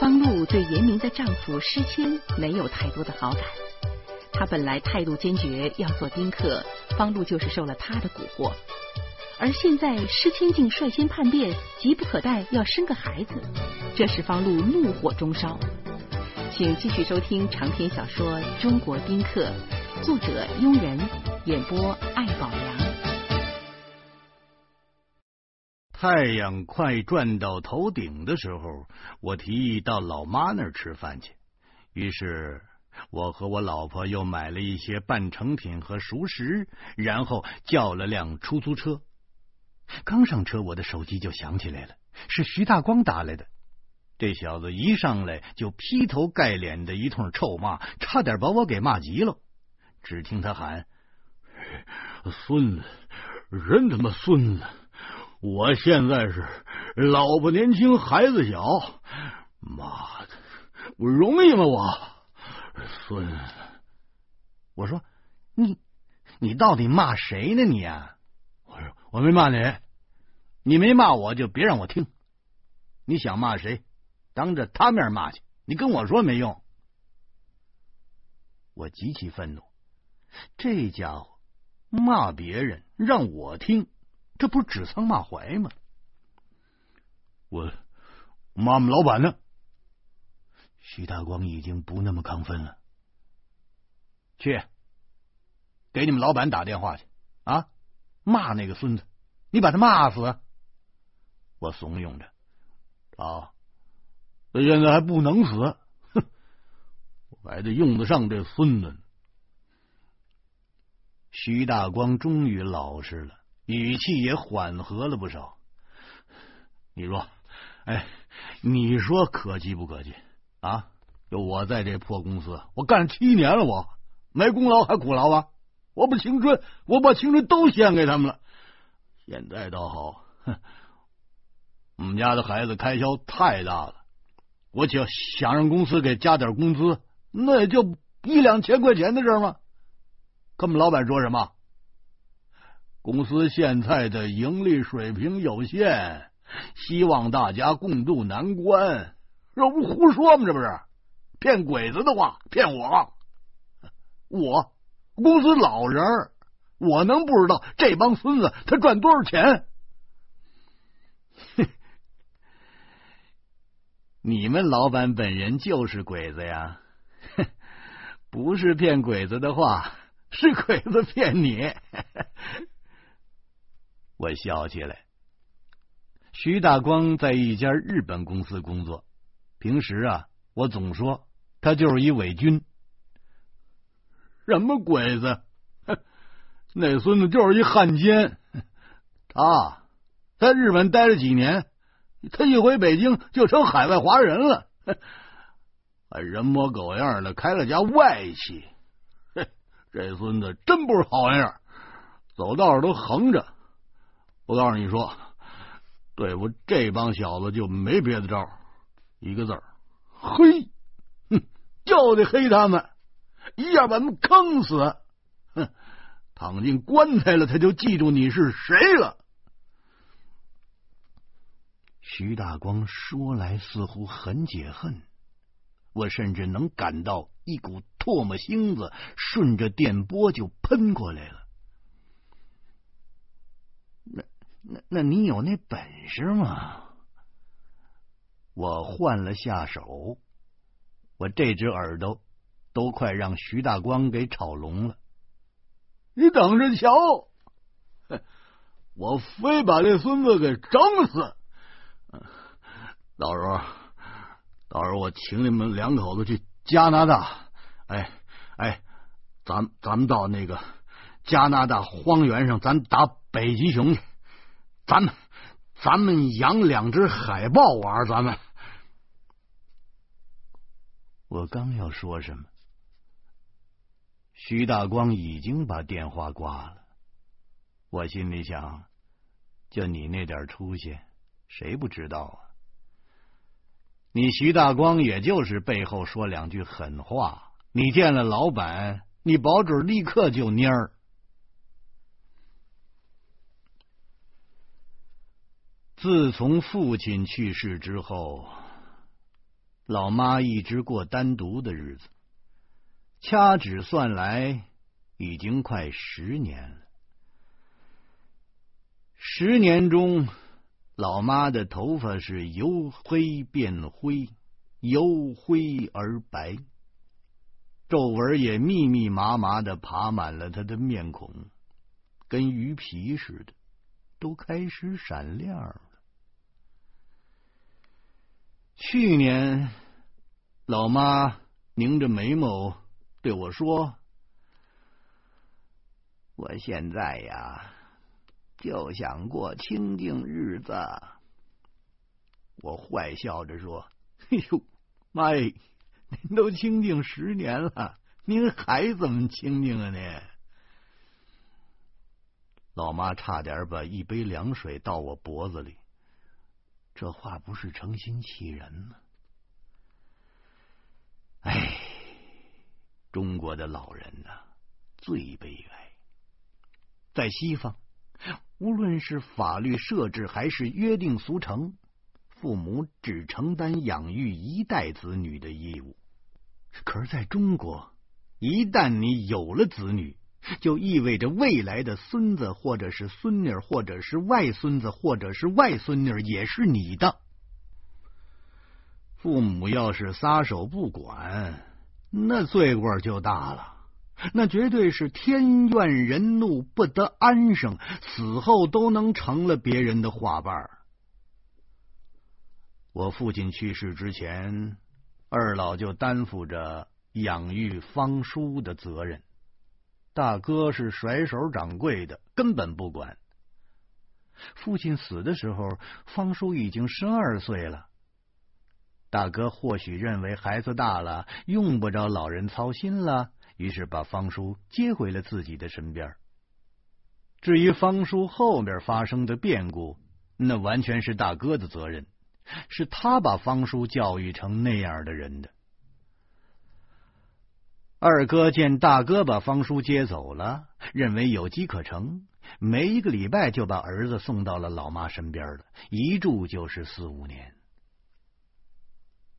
方露对严明的丈夫施谦没有太多的好感。他本来态度坚决要做宾客，方露就是受了他的蛊惑。而现在施谦竟率先叛变，急不可待要生个孩子，这使方露怒火中烧。请继续收听长篇小说《中国宾客》，作者佣人，演播艾宝良。太阳快转到头顶的时候，我提议到老妈那儿吃饭去。于是，我和我老婆又买了一些半成品和熟食，然后叫了辆出租车。刚上车，我的手机就响起来了，是徐大光打来的。这小子一上来就劈头盖脸的一通臭骂，差点把我给骂急了。只听他喊：“孙子，人他妈孙子！我现在是老婆年轻，孩子小，妈的，我容易吗？我孙！”我说：“你你到底骂谁呢？你啊！我说我没骂你，你没骂我就别让我听。你想骂谁？”当着他面骂去，你跟我说没用。我极其愤怒，这家伙骂别人让我听，这不是指桑骂槐吗？我骂我们老板呢。徐大光已经不那么亢奋了，去给你们老板打电话去啊！骂那个孙子，你把他骂死！我怂恿着啊。他现在还不能死，哼！我还得用得上这孙子。徐大光终于老实了，语气也缓和了不少。你说，哎，你说可气不可气啊？就我在这破公司，我干七年了，我没功劳还苦劳啊！我把青春，我把青春都献给他们了。现在倒好，哼，我们家的孩子开销太大了。我就想让公司给加点工资，那也就一两千块钱的事吗？跟我们老板说什么？公司现在的盈利水平有限，希望大家共度难关。这不胡说吗？这不是骗鬼子的话，骗我！我公司老人，我能不知道这帮孙子他赚多少钱？你们老板本人就是鬼子呀！不是骗鬼子的话，是鬼子骗你。我笑起来。徐大光在一家日本公司工作，平时啊，我总说他就是一伪军。什么鬼子？那孙子就是一汉奸。他 在日本待了几年。他一回北京就成海外华人了，人模狗样的开了家外企。这孙子真不是好玩意儿，走道都横着。我告诉你说，对付这帮小子就没别的招，一个字儿：黑。哼，就得黑他们，一下把他们坑死。哼，躺进棺材了，他就记住你是谁了。徐大光说来似乎很解恨，我甚至能感到一股唾沫星子顺着电波就喷过来了。那那你有那本事吗？我换了下手，我这只耳朵都快让徐大光给吵聋了。你等着瞧，我非把这孙子给整死！到时候，到时候我请你们两口子去加拿大。哎哎，咱咱们到那个加拿大荒原上，咱打北极熊去。咱们咱们养两只海豹玩。咱们，我刚要说什么，徐大光已经把电话挂了。我心里想，就你那点出息。谁不知道啊？你徐大光也就是背后说两句狠话，你见了老板，你保准立刻就蔫儿。自从父亲去世之后，老妈一直过单独的日子，掐指算来，已经快十年了。十年中，老妈的头发是由黑变灰，由灰而白，皱纹也密密麻麻的爬满了她的面孔，跟鱼皮似的，都开始闪亮了。去年，老妈拧着眉毛对我说：“我现在呀，就想过清静日子。”我坏笑着说：“哎呦，妈耶，您都清静十年了，您还怎么清静啊？您？”老妈差点把一杯凉水倒我脖子里。这话不是诚心气人吗？哎，中国的老人呐，最悲哀。在西方，无论是法律设置还是约定俗成，父母只承担养育一代子女的义务。可是在中国，一旦你有了子女，就意味着未来的孙子，或者是孙女，或者是外孙子，或者是外孙女，也是你的。父母要是撒手不管，那罪过就大了。那绝对是天怨人怒，不得安生，死后都能成了别人的画伴。我父亲去世之前，二老就担负着养育方叔的责任。大哥是甩手掌柜的，根本不管。父亲死的时候，方叔已经十二岁了。大哥或许认为孩子大了，用不着老人操心了，于是把方叔接回了自己的身边。至于方叔后面发生的变故，那完全是大哥的责任，是他把方叔教育成那样的人的。二哥见大哥把方叔接走了，认为有机可乘，没一个礼拜就把儿子送到了老妈身边了，一住就是四五年。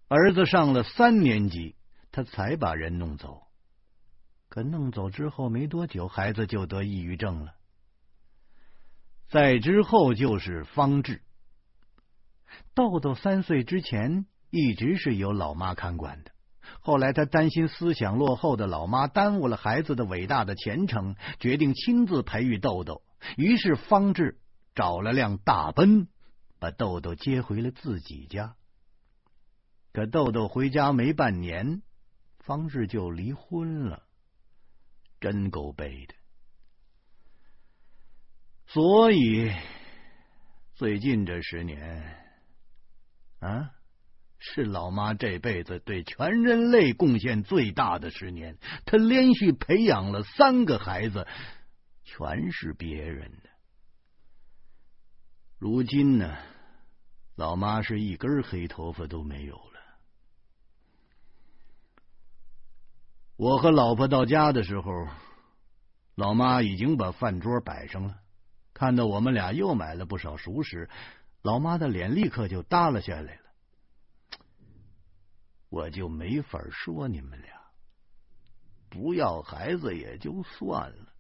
儿子上了三年级，他才把人弄走。可弄走之后没多久，孩子就得抑郁症了。再之后就是方志，豆豆三岁之前一直是由老妈看管的。后来，他担心思想落后的老妈耽误了孩子的伟大的前程，决定亲自培育豆豆。于是，方志找了辆大奔，把豆豆接回了自己家。可豆豆回家没半年，方志就离婚了，真够悲的。所以，最近这十年，啊。是老妈这辈子对全人类贡献最大的十年，她连续培养了三个孩子，全是别人的。如今呢，老妈是一根黑头发都没有了。我和老婆到家的时候，老妈已经把饭桌摆上了，看到我们俩又买了不少熟食，老妈的脸立刻就耷拉下来。我就没法说你们俩，不要孩子也就算了，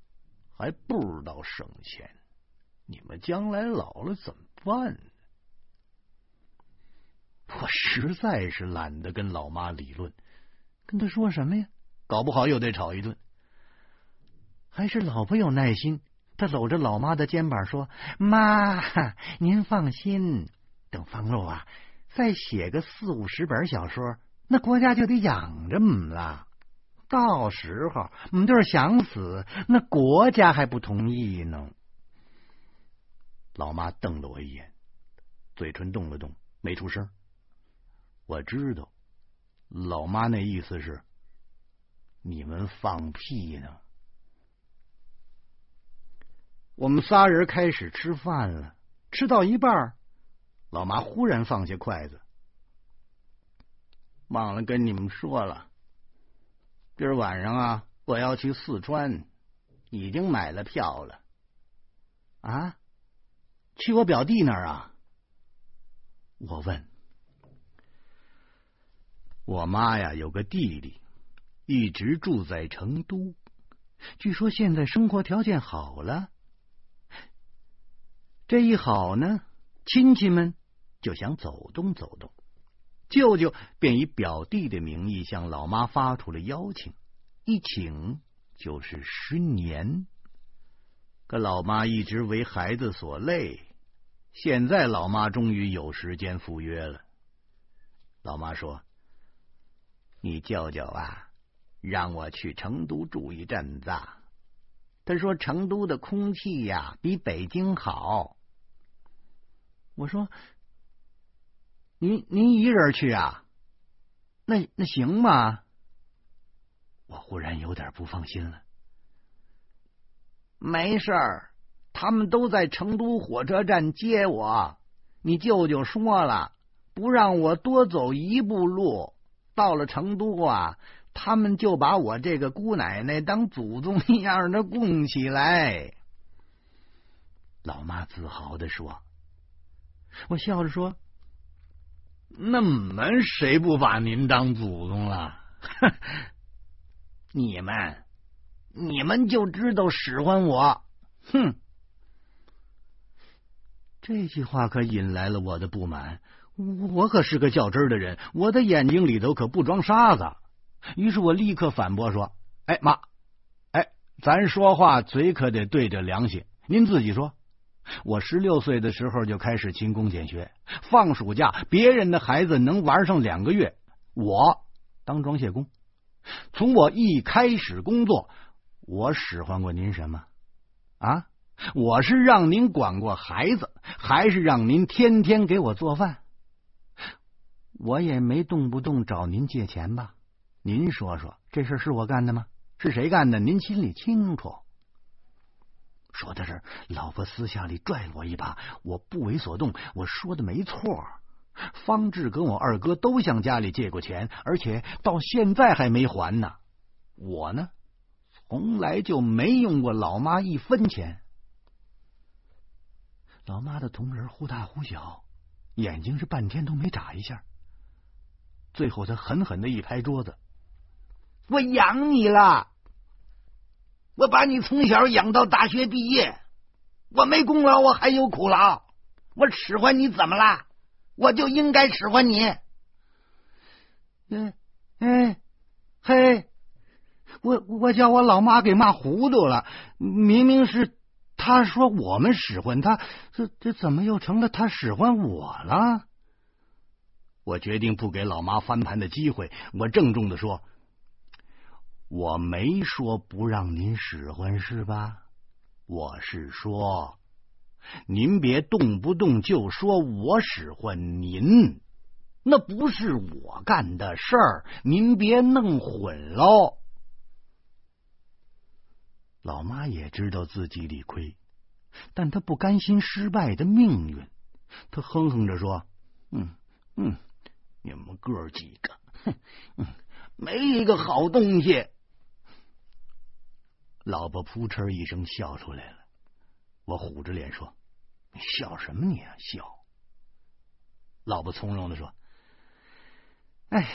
还不知道省钱，你们将来老了怎么办？我实在是懒得跟老妈理论，跟他说什么呀？搞不好又得吵一顿。还是老婆有耐心，他搂着老妈的肩膀说：“妈，您放心，等方露啊，再写个四五十本小说。”那国家就得养着我们了，到时候我们就是想死，那国家还不同意呢。老妈瞪了我一眼，嘴唇动了动，没出声。我知道，老妈那意思是你们放屁呢。我们仨人开始吃饭了，吃到一半，老妈忽然放下筷子。忘了跟你们说了，今儿晚上啊，我要去四川，已经买了票了。啊，去我表弟那儿啊？我问。我妈呀，有个弟弟，一直住在成都，据说现在生活条件好了。这一好呢，亲戚们就想走动走动，舅舅便以表弟的名义向老妈发出了邀请，一请就是十年。可老妈一直为孩子所累，现在老妈终于有时间赴约了。老妈说：“你舅舅啊，让我去成都住一阵子。他说成都的空气呀比北京好。”我说：“您您一人去啊？那那行吗？”我忽然有点不放心了。没事儿，他们都在成都火车站接我。你舅舅说了，不让我多走一步路。到了成都啊，他们就把我这个姑奶奶当祖宗一样的供起来。老妈自豪的说：“我笑着说，那我们谁不把您当祖宗了？你们。”你们就知道使唤我，哼！这句话可引来了我的不满。我可是个较真的人，我的眼睛里头可不装沙子。于是我立刻反驳说：“哎妈，哎，咱说话嘴可得对着良心。您自己说，我十六岁的时候就开始勤工俭学，放暑假别人的孩子能玩上两个月，我当装卸工。从我一开始工作。”我使唤过您什么啊？我是让您管过孩子，还是让您天天给我做饭？我也没动不动找您借钱吧？您说说，这事是我干的吗？是谁干的？您心里清楚。说到这，老婆私下里拽了我一把，我不为所动。我说的没错，方志跟我二哥都向家里借过钱，而且到现在还没还呢。我呢？从来就没用过老妈一分钱。老妈的瞳仁忽大忽小，眼睛是半天都没眨一下。最后，他狠狠的一拍桌子：“我养你了，我把你从小养到大学毕业，我没功劳，我还有苦劳。我使唤你怎么了？我就应该使唤你。”嗯嗯，嘿。我我叫我老妈给骂糊涂了，明明是他说我们使唤他，这这怎么又成了他使唤我了？我决定不给老妈翻盘的机会，我郑重的说：“我没说不让您使唤是吧？我是说，您别动不动就说我使唤您，那不是我干的事儿，您别弄混喽。”老妈也知道自己理亏，但她不甘心失败的命运，她哼哼着说：“嗯嗯，你们哥几个，哼嗯，没一个好东西。”老婆扑哧一声笑出来了，我虎着脸说：“你笑什么你啊笑？”老婆从容的说：“哎，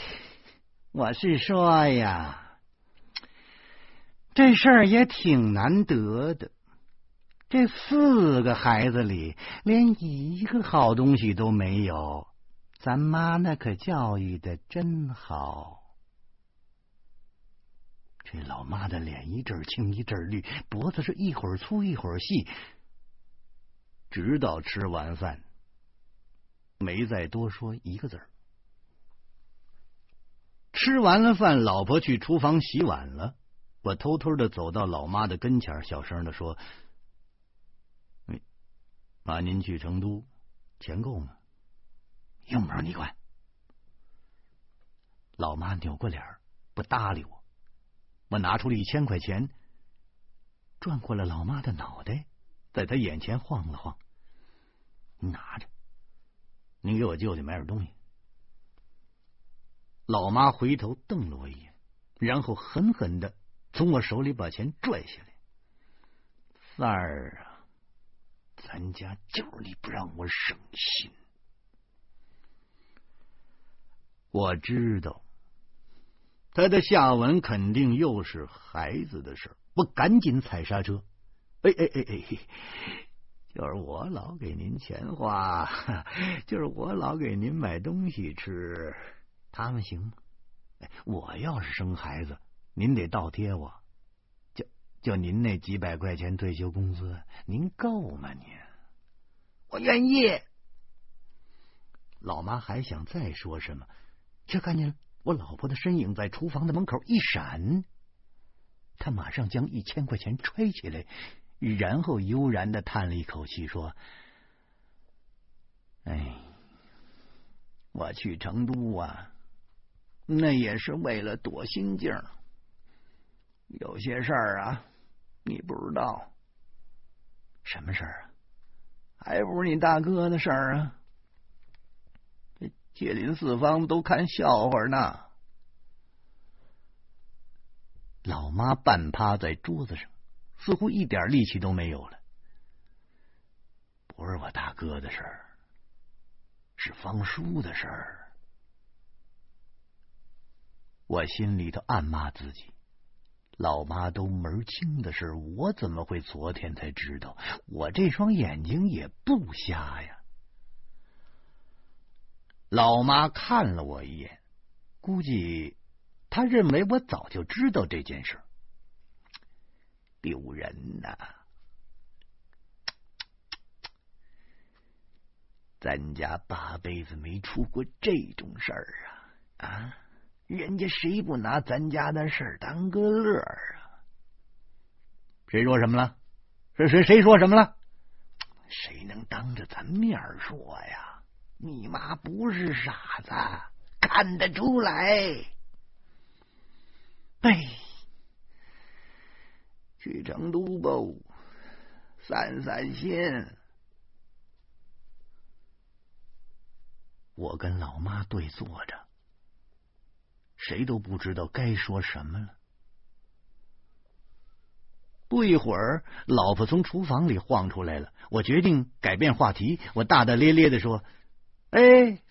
我是说呀。”这事儿也挺难得的，这四个孩子里连一个好东西都没有，咱妈那可教育的真好。这老妈的脸一阵青一阵绿，脖子是一会儿粗一会儿细，直到吃完饭，没再多说一个字儿。吃完了饭，老婆去厨房洗碗了。我偷偷的走到老妈的跟前，小声的说：“妈，您去成都钱够吗？用不着你管。”老妈扭过脸不搭理我。我拿出了一千块钱，转过了老妈的脑袋，在她眼前晃了晃：“拿着，您给我舅舅买点东西。”老妈回头瞪了我一眼，然后狠狠的。从我手里把钱拽下来，三儿啊，咱家就是你不让我省心。我知道他的下文肯定又是孩子的事我赶紧踩刹车。哎哎哎哎，就是我老给您钱花，就是我老给您买东西吃，他们行吗？哎我要是生孩子，您得倒贴我。就就您那几百块钱退休工资，您够吗？您？我愿意。老妈还想再说什么，却看见我老婆的身影在厨房的门口一闪，她马上将一千块钱揣起来，然后悠然的叹了一口气，说：“哎，我去成都啊，那也是为了躲心镜。有些事儿啊，你不知道。什么事儿啊？还不是你大哥的事儿啊？”街邻四方都看笑话呢。老妈半趴在桌子上，似乎一点力气都没有了。不是我大哥的事儿，是方叔的事儿。我心里头暗骂自己：老妈都门清的事，我怎么会昨天才知道？我这双眼睛也不瞎呀。老妈看了我一眼，估计他认为我早就知道这件事。丢人呐！咱家八辈子没出过这种事儿啊！啊，人家谁不拿咱家的事儿当个乐啊？谁说什么了？谁谁谁说什么了？谁能当着咱面说呀？你妈不是傻子，看得出来。哎，去成都吧，散散心。我跟老妈对坐着，谁都不知道该说什么了。不一会儿，老婆从厨房里晃出来了。我决定改变话题，我大大咧咧的说。哎，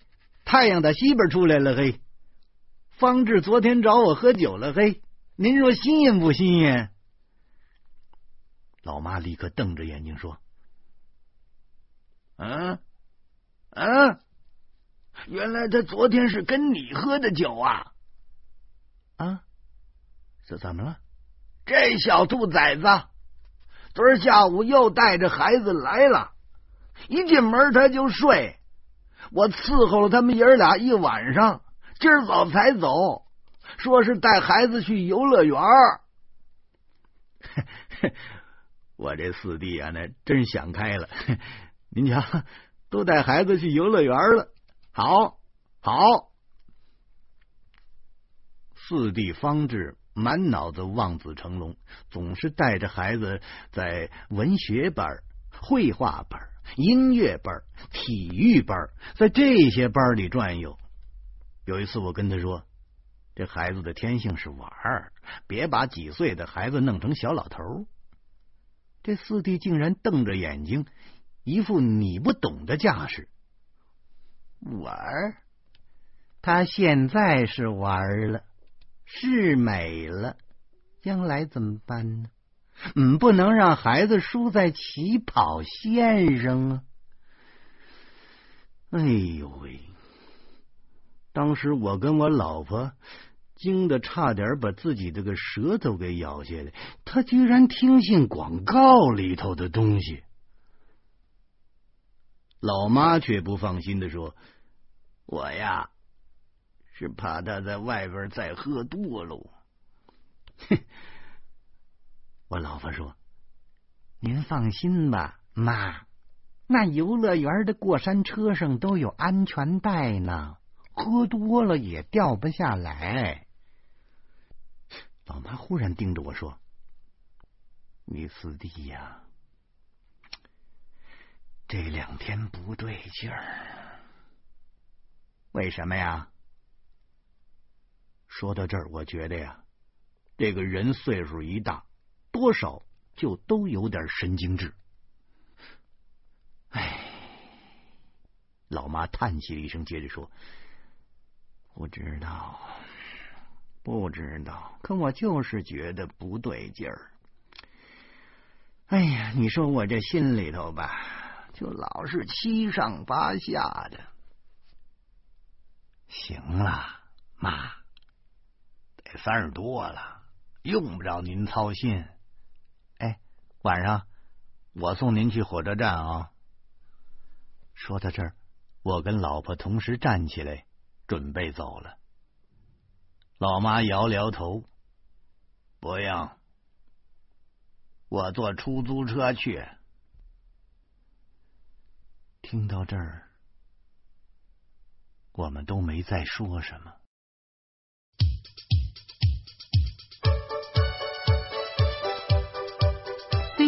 太阳打西边出来了嘿！方志昨天找我喝酒了嘿，您说新鲜不新鲜？老妈立刻瞪着眼睛说：“嗯嗯，原来他昨天是跟你喝的酒啊！啊，这怎么了？这小兔崽子，昨儿下午又带着孩子来了，一进门他就睡。”我伺候了他们爷儿俩一晚上，今儿早才走，说是带孩子去游乐园。我这四弟啊，那真想开了。您瞧，都带孩子去游乐园了，好，好。四弟方志满脑子望子成龙，总是带着孩子在文学班、绘画班。音乐班、体育班，在这些班里转悠。有一次，我跟他说：“这孩子的天性是玩儿，别把几岁的孩子弄成小老头。”这四弟竟然瞪着眼睛，一副你不懂的架势。玩儿，他现在是玩了，是美了，将来怎么办呢？嗯，不能让孩子输在起跑线上啊！哎呦喂！当时我跟我老婆惊得差点把自己这个舌头给咬下来，他居然听信广告里头的东西。老妈却不放心的说：“我呀，是怕他在外边再喝多喽。”哼。我老婆说：“您放心吧，妈，那游乐园的过山车上都有安全带呢，喝多了也掉不下来。”老妈忽然盯着我说：“你四弟呀，这两天不对劲儿，为什么呀？”说到这儿，我觉得呀，这个人岁数一大。多少就都有点神经质。哎，老妈叹息了一声，接着说：“不知道，不知道，可我就是觉得不对劲儿。哎呀，你说我这心里头吧，就老是七上八下的。行了，妈，得三十多了，用不着您操心。晚上我送您去火车站啊。说到这儿，我跟老婆同时站起来，准备走了。老妈摇摇头，不用，我坐出租车去。听到这儿，我们都没再说什么。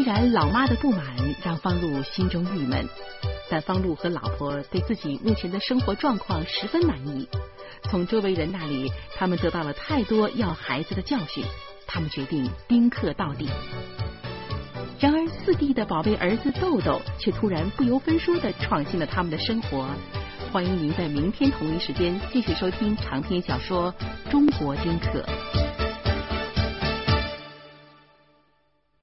然老妈的不满让方露心中郁闷，但方露和老婆对自己目前的生活状况十分满意。从周围人那里，他们得到了太多要孩子的教训，他们决定丁克到底。然而，四弟的宝贝儿子豆豆却突然不由分说的闯进了他们的生活。欢迎您在明天同一时间继续收听长篇小说《中国丁克》。